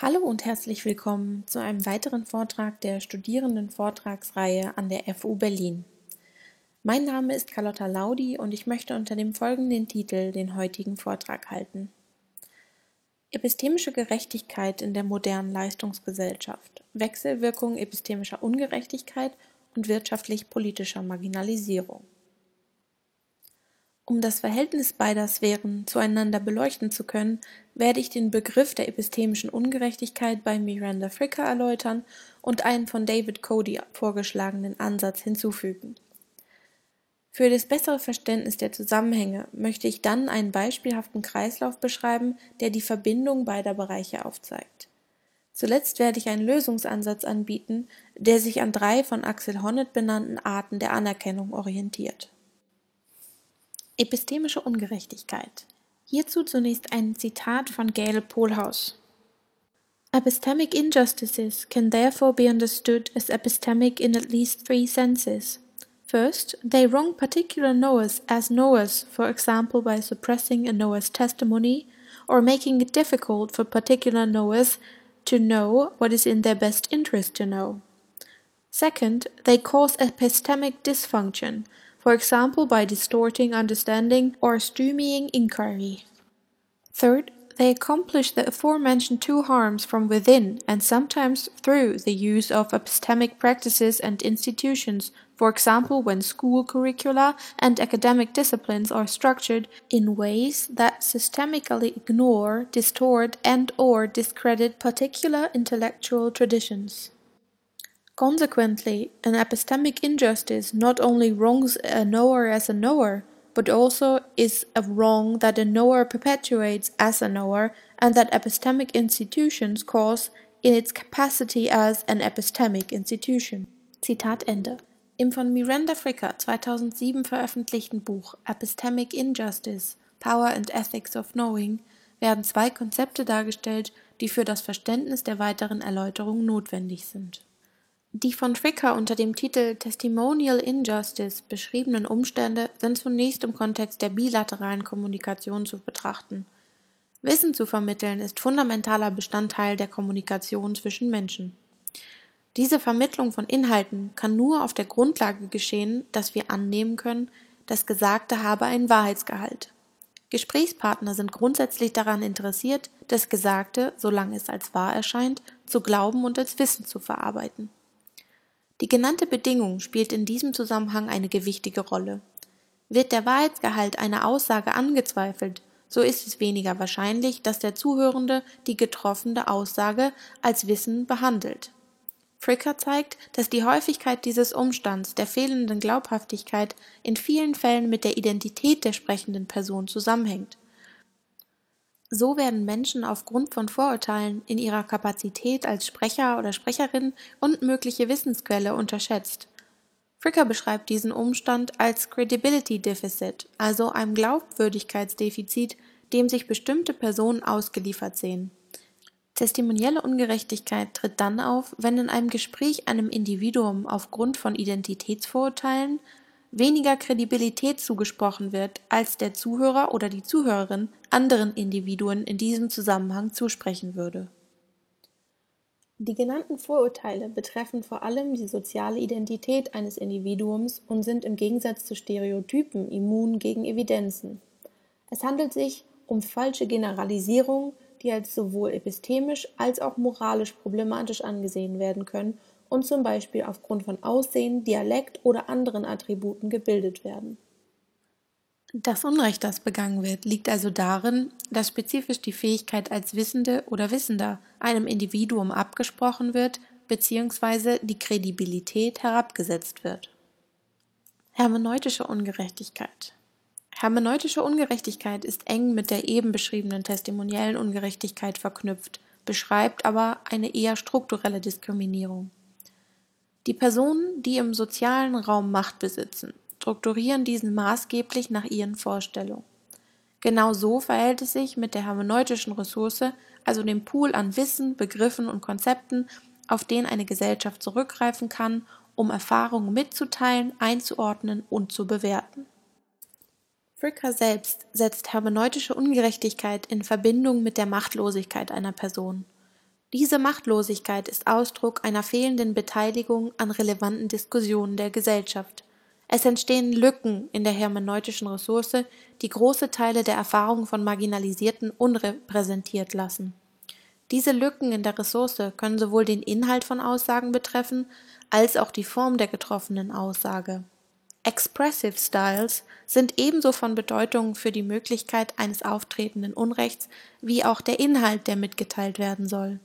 Hallo und herzlich willkommen zu einem weiteren Vortrag der Studierendenvortragsreihe an der FU Berlin. Mein Name ist Carlotta Laudi und ich möchte unter dem folgenden Titel den heutigen Vortrag halten. Epistemische Gerechtigkeit in der modernen Leistungsgesellschaft, Wechselwirkung epistemischer Ungerechtigkeit und wirtschaftlich-politischer Marginalisierung. Um das Verhältnis beider Sphären zueinander beleuchten zu können, werde ich den Begriff der epistemischen Ungerechtigkeit bei Miranda Fricker erläutern und einen von David Cody vorgeschlagenen Ansatz hinzufügen. Für das bessere Verständnis der Zusammenhänge möchte ich dann einen beispielhaften Kreislauf beschreiben, der die Verbindung beider Bereiche aufzeigt. Zuletzt werde ich einen Lösungsansatz anbieten, der sich an drei von Axel Honneth benannten Arten der Anerkennung orientiert. Epistemische Ungerechtigkeit. Hierzu zunächst ein Zitat von Gail Polhaus. Epistemic injustices can therefore be understood as epistemic in at least three senses. First, they wrong particular knowers as knowers, for example by suppressing a knower's testimony, or making it difficult for particular knowers to know what is in their best interest to know. Second, they cause epistemic dysfunction, for example by distorting understanding or stymieing inquiry. Third, they accomplish the aforementioned two harms from within and sometimes through the use of epistemic practices and institutions, for example when school curricula and academic disciplines are structured in ways that systemically ignore, distort and or discredit particular intellectual traditions. Consequently, an epistemic injustice not only wrongs a knower as a knower, but also is a wrong that a knower perpetuates as a knower and that epistemic institutions cause in its capacity as an epistemic institution. Zitat Ende. Im von Miranda Fricker 2007 veröffentlichten Buch Epistemic Injustice Power and Ethics of Knowing werden zwei Konzepte dargestellt, die für das Verständnis der weiteren Erläuterung notwendig sind. Die von Fricker unter dem Titel Testimonial Injustice beschriebenen Umstände sind zunächst im Kontext der bilateralen Kommunikation zu betrachten. Wissen zu vermitteln ist fundamentaler Bestandteil der Kommunikation zwischen Menschen. Diese Vermittlung von Inhalten kann nur auf der Grundlage geschehen, dass wir annehmen können, das Gesagte habe einen Wahrheitsgehalt. Gesprächspartner sind grundsätzlich daran interessiert, das Gesagte, solange es als wahr erscheint, zu glauben und als Wissen zu verarbeiten. Die genannte Bedingung spielt in diesem Zusammenhang eine gewichtige Rolle. Wird der Wahrheitsgehalt einer Aussage angezweifelt, so ist es weniger wahrscheinlich, dass der Zuhörende die getroffene Aussage als Wissen behandelt. Fricker zeigt, dass die Häufigkeit dieses Umstands der fehlenden Glaubhaftigkeit in vielen Fällen mit der Identität der sprechenden Person zusammenhängt so werden Menschen aufgrund von Vorurteilen in ihrer Kapazität als Sprecher oder Sprecherin und mögliche Wissensquelle unterschätzt. Fricker beschreibt diesen Umstand als Credibility Deficit, also einem Glaubwürdigkeitsdefizit, dem sich bestimmte Personen ausgeliefert sehen. Testimonielle Ungerechtigkeit tritt dann auf, wenn in einem Gespräch einem Individuum aufgrund von Identitätsvorurteilen weniger Kredibilität zugesprochen wird, als der Zuhörer oder die Zuhörerin anderen Individuen in diesem Zusammenhang zusprechen würde. Die genannten Vorurteile betreffen vor allem die soziale Identität eines Individuums und sind im Gegensatz zu Stereotypen immun gegen Evidenzen. Es handelt sich um falsche Generalisierungen, die als sowohl epistemisch als auch moralisch problematisch angesehen werden können und zum Beispiel aufgrund von Aussehen, Dialekt oder anderen Attributen gebildet werden. Das Unrecht, das begangen wird, liegt also darin, dass spezifisch die Fähigkeit als Wissende oder Wissender einem Individuum abgesprochen wird bzw. die Kredibilität herabgesetzt wird. Hermeneutische Ungerechtigkeit Hermeneutische Ungerechtigkeit ist eng mit der eben beschriebenen testimoniellen Ungerechtigkeit verknüpft, beschreibt aber eine eher strukturelle Diskriminierung. Die Personen, die im sozialen Raum Macht besitzen, strukturieren diesen maßgeblich nach ihren Vorstellungen. Genau so verhält es sich mit der hermeneutischen Ressource, also dem Pool an Wissen, Begriffen und Konzepten, auf den eine Gesellschaft zurückgreifen kann, um Erfahrungen mitzuteilen, einzuordnen und zu bewerten. Fricker selbst setzt hermeneutische Ungerechtigkeit in Verbindung mit der Machtlosigkeit einer Person. Diese Machtlosigkeit ist Ausdruck einer fehlenden Beteiligung an relevanten Diskussionen der Gesellschaft. Es entstehen Lücken in der hermeneutischen Ressource, die große Teile der Erfahrung von Marginalisierten unrepräsentiert lassen. Diese Lücken in der Ressource können sowohl den Inhalt von Aussagen betreffen, als auch die Form der getroffenen Aussage. Expressive Styles sind ebenso von Bedeutung für die Möglichkeit eines auftretenden Unrechts wie auch der Inhalt, der mitgeteilt werden soll.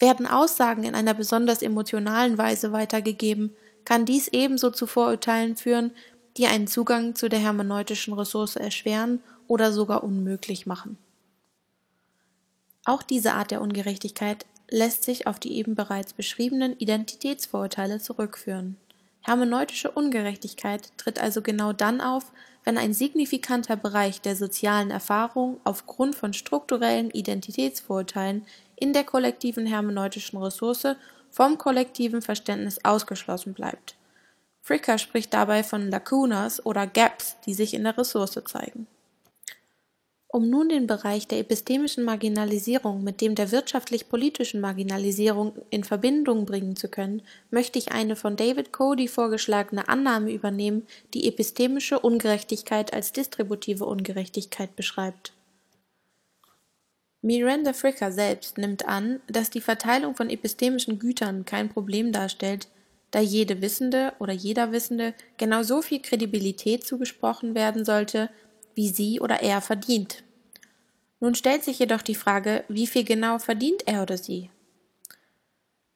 Werden Aussagen in einer besonders emotionalen Weise weitergegeben, kann dies ebenso zu Vorurteilen führen, die einen Zugang zu der hermeneutischen Ressource erschweren oder sogar unmöglich machen. Auch diese Art der Ungerechtigkeit lässt sich auf die eben bereits beschriebenen Identitätsvorurteile zurückführen. Hermeneutische Ungerechtigkeit tritt also genau dann auf, wenn ein signifikanter Bereich der sozialen Erfahrung aufgrund von strukturellen Identitätsvorurteilen in der kollektiven hermeneutischen Ressource vom kollektiven Verständnis ausgeschlossen bleibt. Fricker spricht dabei von Lacunas oder Gaps, die sich in der Ressource zeigen. Um nun den Bereich der epistemischen Marginalisierung mit dem der wirtschaftlich-politischen Marginalisierung in Verbindung bringen zu können, möchte ich eine von David Cody vorgeschlagene Annahme übernehmen, die epistemische Ungerechtigkeit als distributive Ungerechtigkeit beschreibt. Miranda Fricker selbst nimmt an, dass die Verteilung von epistemischen Gütern kein Problem darstellt, da jede Wissende oder jeder Wissende genau so viel Kredibilität zugesprochen werden sollte, wie sie oder er verdient. Nun stellt sich jedoch die Frage, wie viel genau verdient er oder sie?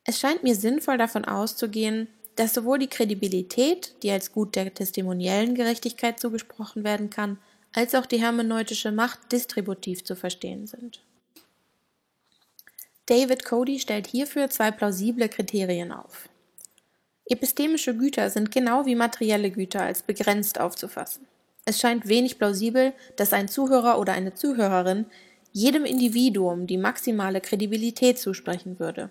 Es scheint mir sinnvoll davon auszugehen, dass sowohl die Kredibilität, die als Gut der testimoniellen Gerechtigkeit zugesprochen werden kann, als auch die hermeneutische Macht distributiv zu verstehen sind. David Cody stellt hierfür zwei plausible Kriterien auf. Epistemische Güter sind genau wie materielle Güter als begrenzt aufzufassen. Es scheint wenig plausibel, dass ein Zuhörer oder eine Zuhörerin jedem Individuum die maximale Kredibilität zusprechen würde.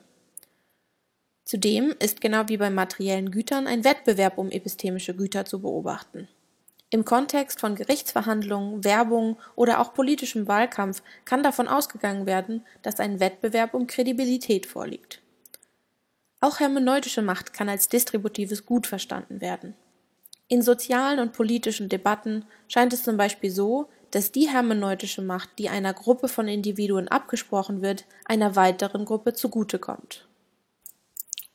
Zudem ist genau wie bei materiellen Gütern ein Wettbewerb um epistemische Güter zu beobachten. Im Kontext von Gerichtsverhandlungen, Werbung oder auch politischem Wahlkampf kann davon ausgegangen werden, dass ein Wettbewerb um Kredibilität vorliegt. Auch hermeneutische Macht kann als distributives Gut verstanden werden. In sozialen und politischen Debatten scheint es zum Beispiel so, dass die hermeneutische Macht, die einer Gruppe von Individuen abgesprochen wird, einer weiteren Gruppe zugutekommt.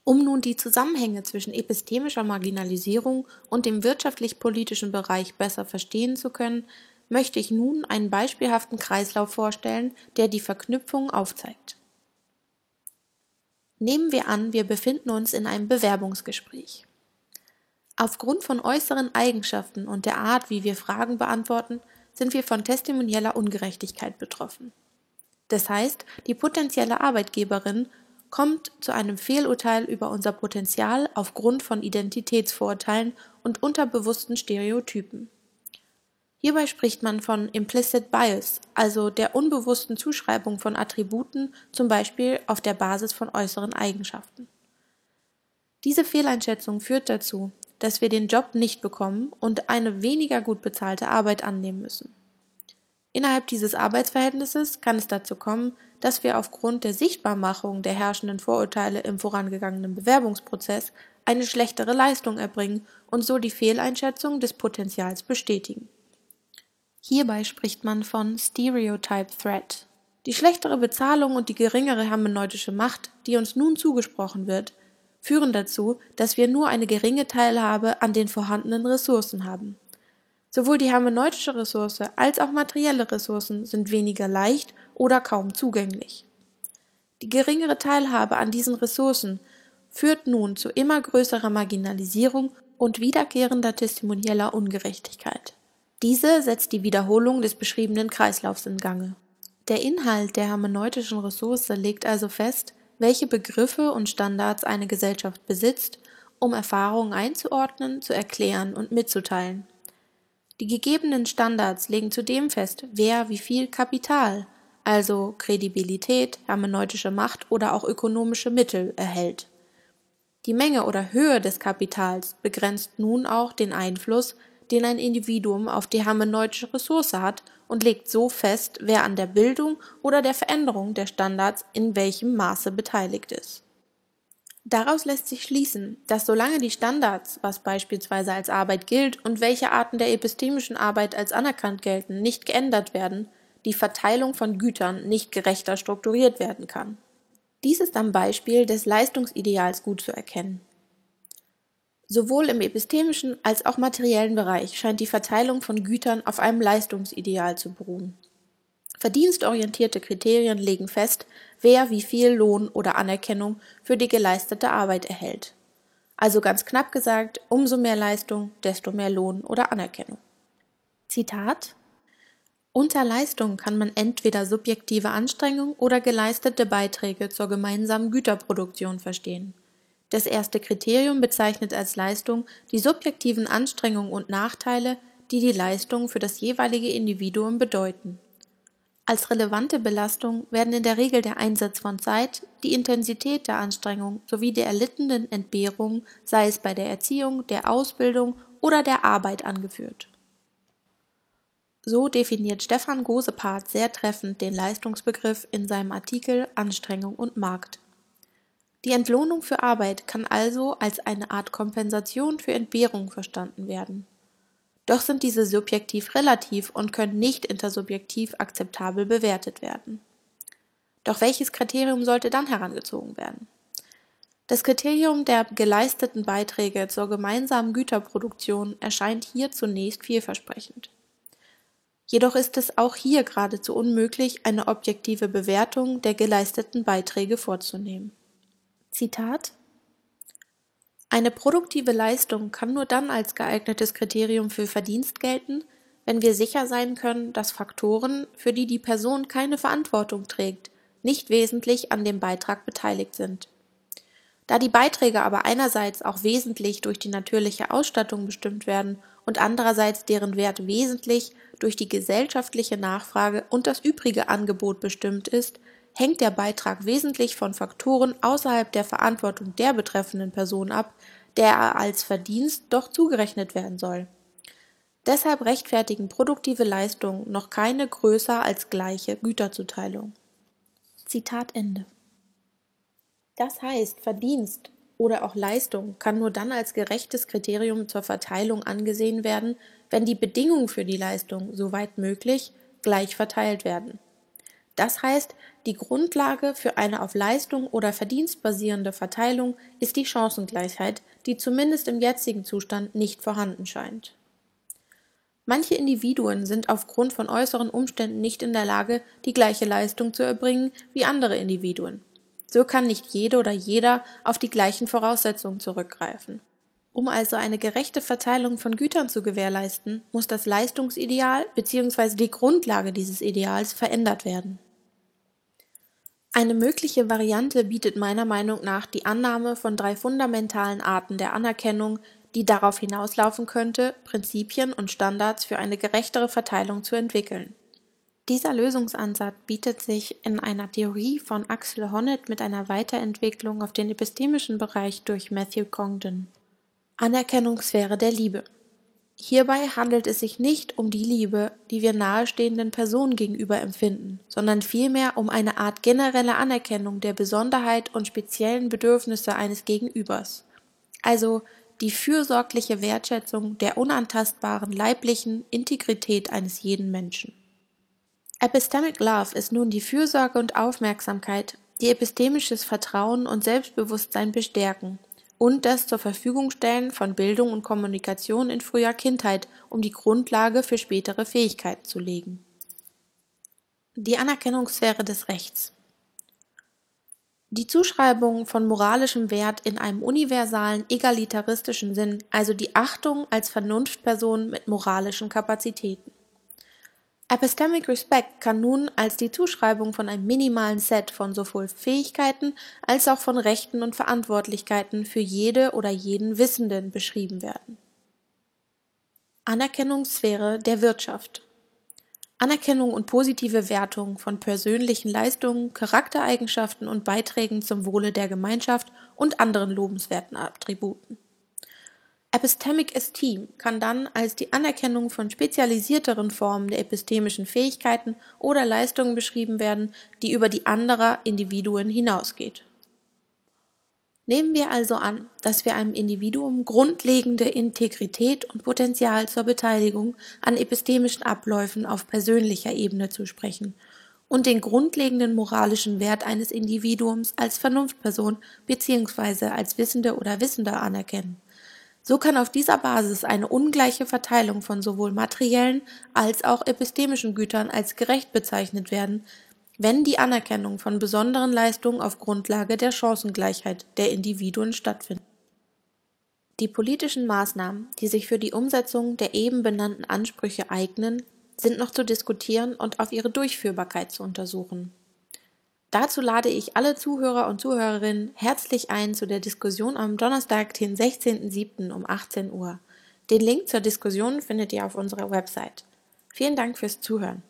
Um nun die Zusammenhänge zwischen epistemischer Marginalisierung und dem wirtschaftlich-politischen Bereich besser verstehen zu können, möchte ich nun einen beispielhaften Kreislauf vorstellen, der die Verknüpfung aufzeigt. Nehmen wir an, wir befinden uns in einem Bewerbungsgespräch. Aufgrund von äußeren Eigenschaften und der Art, wie wir Fragen beantworten, sind wir von testimonieller Ungerechtigkeit betroffen. Das heißt, die potenzielle Arbeitgeberin kommt zu einem Fehlurteil über unser Potenzial aufgrund von Identitätsvorurteilen und unterbewussten Stereotypen. Hierbei spricht man von Implicit Bias, also der unbewussten Zuschreibung von Attributen, zum Beispiel auf der Basis von äußeren Eigenschaften. Diese Fehleinschätzung führt dazu, dass wir den Job nicht bekommen und eine weniger gut bezahlte Arbeit annehmen müssen. Innerhalb dieses Arbeitsverhältnisses kann es dazu kommen, dass wir aufgrund der Sichtbarmachung der herrschenden Vorurteile im vorangegangenen Bewerbungsprozess eine schlechtere Leistung erbringen und so die Fehleinschätzung des Potenzials bestätigen. Hierbei spricht man von Stereotype Threat. Die schlechtere Bezahlung und die geringere hermeneutische Macht, die uns nun zugesprochen wird, führen dazu, dass wir nur eine geringe Teilhabe an den vorhandenen Ressourcen haben. Sowohl die hermeneutische Ressource als auch materielle Ressourcen sind weniger leicht oder kaum zugänglich. Die geringere Teilhabe an diesen Ressourcen führt nun zu immer größerer Marginalisierung und wiederkehrender testimonieller Ungerechtigkeit. Diese setzt die Wiederholung des beschriebenen Kreislaufs in Gange. Der Inhalt der hermeneutischen Ressource legt also fest, welche Begriffe und Standards eine Gesellschaft besitzt, um Erfahrungen einzuordnen, zu erklären und mitzuteilen. Die gegebenen Standards legen zudem fest, wer wie viel Kapital, also Kredibilität, hermeneutische Macht oder auch ökonomische Mittel erhält. Die Menge oder Höhe des Kapitals begrenzt nun auch den Einfluss, den ein Individuum auf die hermeneutische Ressource hat und legt so fest, wer an der Bildung oder der Veränderung der Standards in welchem Maße beteiligt ist. Daraus lässt sich schließen, dass solange die Standards, was beispielsweise als Arbeit gilt und welche Arten der epistemischen Arbeit als anerkannt gelten, nicht geändert werden, die Verteilung von Gütern nicht gerechter strukturiert werden kann. Dies ist am Beispiel des Leistungsideals gut zu erkennen. Sowohl im epistemischen als auch materiellen Bereich scheint die Verteilung von Gütern auf einem Leistungsideal zu beruhen. Verdienstorientierte Kriterien legen fest, wer wie viel Lohn oder Anerkennung für die geleistete Arbeit erhält. Also ganz knapp gesagt, umso mehr Leistung, desto mehr Lohn oder Anerkennung. Zitat Unter Leistung kann man entweder subjektive Anstrengung oder geleistete Beiträge zur gemeinsamen Güterproduktion verstehen. Das erste Kriterium bezeichnet als Leistung die subjektiven Anstrengungen und Nachteile, die die Leistung für das jeweilige Individuum bedeuten. Als relevante Belastung werden in der Regel der Einsatz von Zeit, die Intensität der Anstrengung sowie der erlittenen Entbehrung, sei es bei der Erziehung, der Ausbildung oder der Arbeit angeführt. So definiert Stefan Gosepart sehr treffend den Leistungsbegriff in seinem Artikel Anstrengung und Markt. Die Entlohnung für Arbeit kann also als eine Art Kompensation für Entbehrung verstanden werden. Doch sind diese subjektiv relativ und können nicht intersubjektiv akzeptabel bewertet werden. Doch welches Kriterium sollte dann herangezogen werden? Das Kriterium der geleisteten Beiträge zur gemeinsamen Güterproduktion erscheint hier zunächst vielversprechend. Jedoch ist es auch hier geradezu unmöglich, eine objektive Bewertung der geleisteten Beiträge vorzunehmen. Zitat eine produktive Leistung kann nur dann als geeignetes Kriterium für Verdienst gelten, wenn wir sicher sein können, dass Faktoren, für die die Person keine Verantwortung trägt, nicht wesentlich an dem Beitrag beteiligt sind. Da die Beiträge aber einerseits auch wesentlich durch die natürliche Ausstattung bestimmt werden und andererseits deren Wert wesentlich durch die gesellschaftliche Nachfrage und das übrige Angebot bestimmt ist, hängt der Beitrag wesentlich von Faktoren außerhalb der Verantwortung der betreffenden Person ab, der er als Verdienst doch zugerechnet werden soll. Deshalb rechtfertigen produktive Leistungen noch keine größer als gleiche Güterzuteilung. Zitat Ende. Das heißt, Verdienst oder auch Leistung kann nur dann als gerechtes Kriterium zur Verteilung angesehen werden, wenn die Bedingungen für die Leistung, soweit möglich, gleich verteilt werden. Das heißt, die Grundlage für eine auf Leistung oder Verdienst basierende Verteilung ist die Chancengleichheit, die zumindest im jetzigen Zustand nicht vorhanden scheint. Manche Individuen sind aufgrund von äußeren Umständen nicht in der Lage, die gleiche Leistung zu erbringen wie andere Individuen. So kann nicht jede oder jeder auf die gleichen Voraussetzungen zurückgreifen. Um also eine gerechte Verteilung von Gütern zu gewährleisten, muss das Leistungsideal bzw. die Grundlage dieses Ideals verändert werden. Eine mögliche Variante bietet meiner Meinung nach die Annahme von drei fundamentalen Arten der Anerkennung, die darauf hinauslaufen könnte, Prinzipien und Standards für eine gerechtere Verteilung zu entwickeln. Dieser Lösungsansatz bietet sich in einer Theorie von Axel Honneth mit einer Weiterentwicklung auf den epistemischen Bereich durch Matthew Congdon. Anerkennungssphäre der Liebe. Hierbei handelt es sich nicht um die Liebe, die wir nahestehenden Personen gegenüber empfinden, sondern vielmehr um eine Art generelle Anerkennung der Besonderheit und speziellen Bedürfnisse eines Gegenübers, also die fürsorgliche Wertschätzung der unantastbaren leiblichen Integrität eines jeden Menschen. Epistemic Love ist nun die Fürsorge und Aufmerksamkeit, die epistemisches Vertrauen und Selbstbewusstsein bestärken und das zur Verfügung stellen von Bildung und Kommunikation in früher Kindheit, um die Grundlage für spätere Fähigkeiten zu legen. Die Anerkennungssphäre des Rechts. Die Zuschreibung von moralischem Wert in einem universalen, egalitaristischen Sinn, also die Achtung als Vernunftperson mit moralischen Kapazitäten. Epistemic Respect kann nun als die Zuschreibung von einem minimalen Set von sowohl Fähigkeiten als auch von Rechten und Verantwortlichkeiten für jede oder jeden Wissenden beschrieben werden. Anerkennungssphäre der Wirtschaft Anerkennung und positive Wertung von persönlichen Leistungen, Charaktereigenschaften und Beiträgen zum Wohle der Gemeinschaft und anderen lobenswerten Attributen. Epistemic Esteem kann dann als die Anerkennung von spezialisierteren Formen der epistemischen Fähigkeiten oder Leistungen beschrieben werden, die über die anderer Individuen hinausgeht. Nehmen wir also an, dass wir einem Individuum grundlegende Integrität und Potenzial zur Beteiligung an epistemischen Abläufen auf persönlicher Ebene zusprechen und den grundlegenden moralischen Wert eines Individuums als Vernunftperson bzw. als Wissende oder Wissender anerkennen. So kann auf dieser Basis eine ungleiche Verteilung von sowohl materiellen als auch epistemischen Gütern als gerecht bezeichnet werden, wenn die Anerkennung von besonderen Leistungen auf Grundlage der Chancengleichheit der Individuen stattfindet. Die politischen Maßnahmen, die sich für die Umsetzung der eben benannten Ansprüche eignen, sind noch zu diskutieren und auf ihre Durchführbarkeit zu untersuchen. Dazu lade ich alle Zuhörer und Zuhörerinnen herzlich ein zu der Diskussion am Donnerstag, den 16.07. um 18 Uhr. Den Link zur Diskussion findet ihr auf unserer Website. Vielen Dank fürs Zuhören.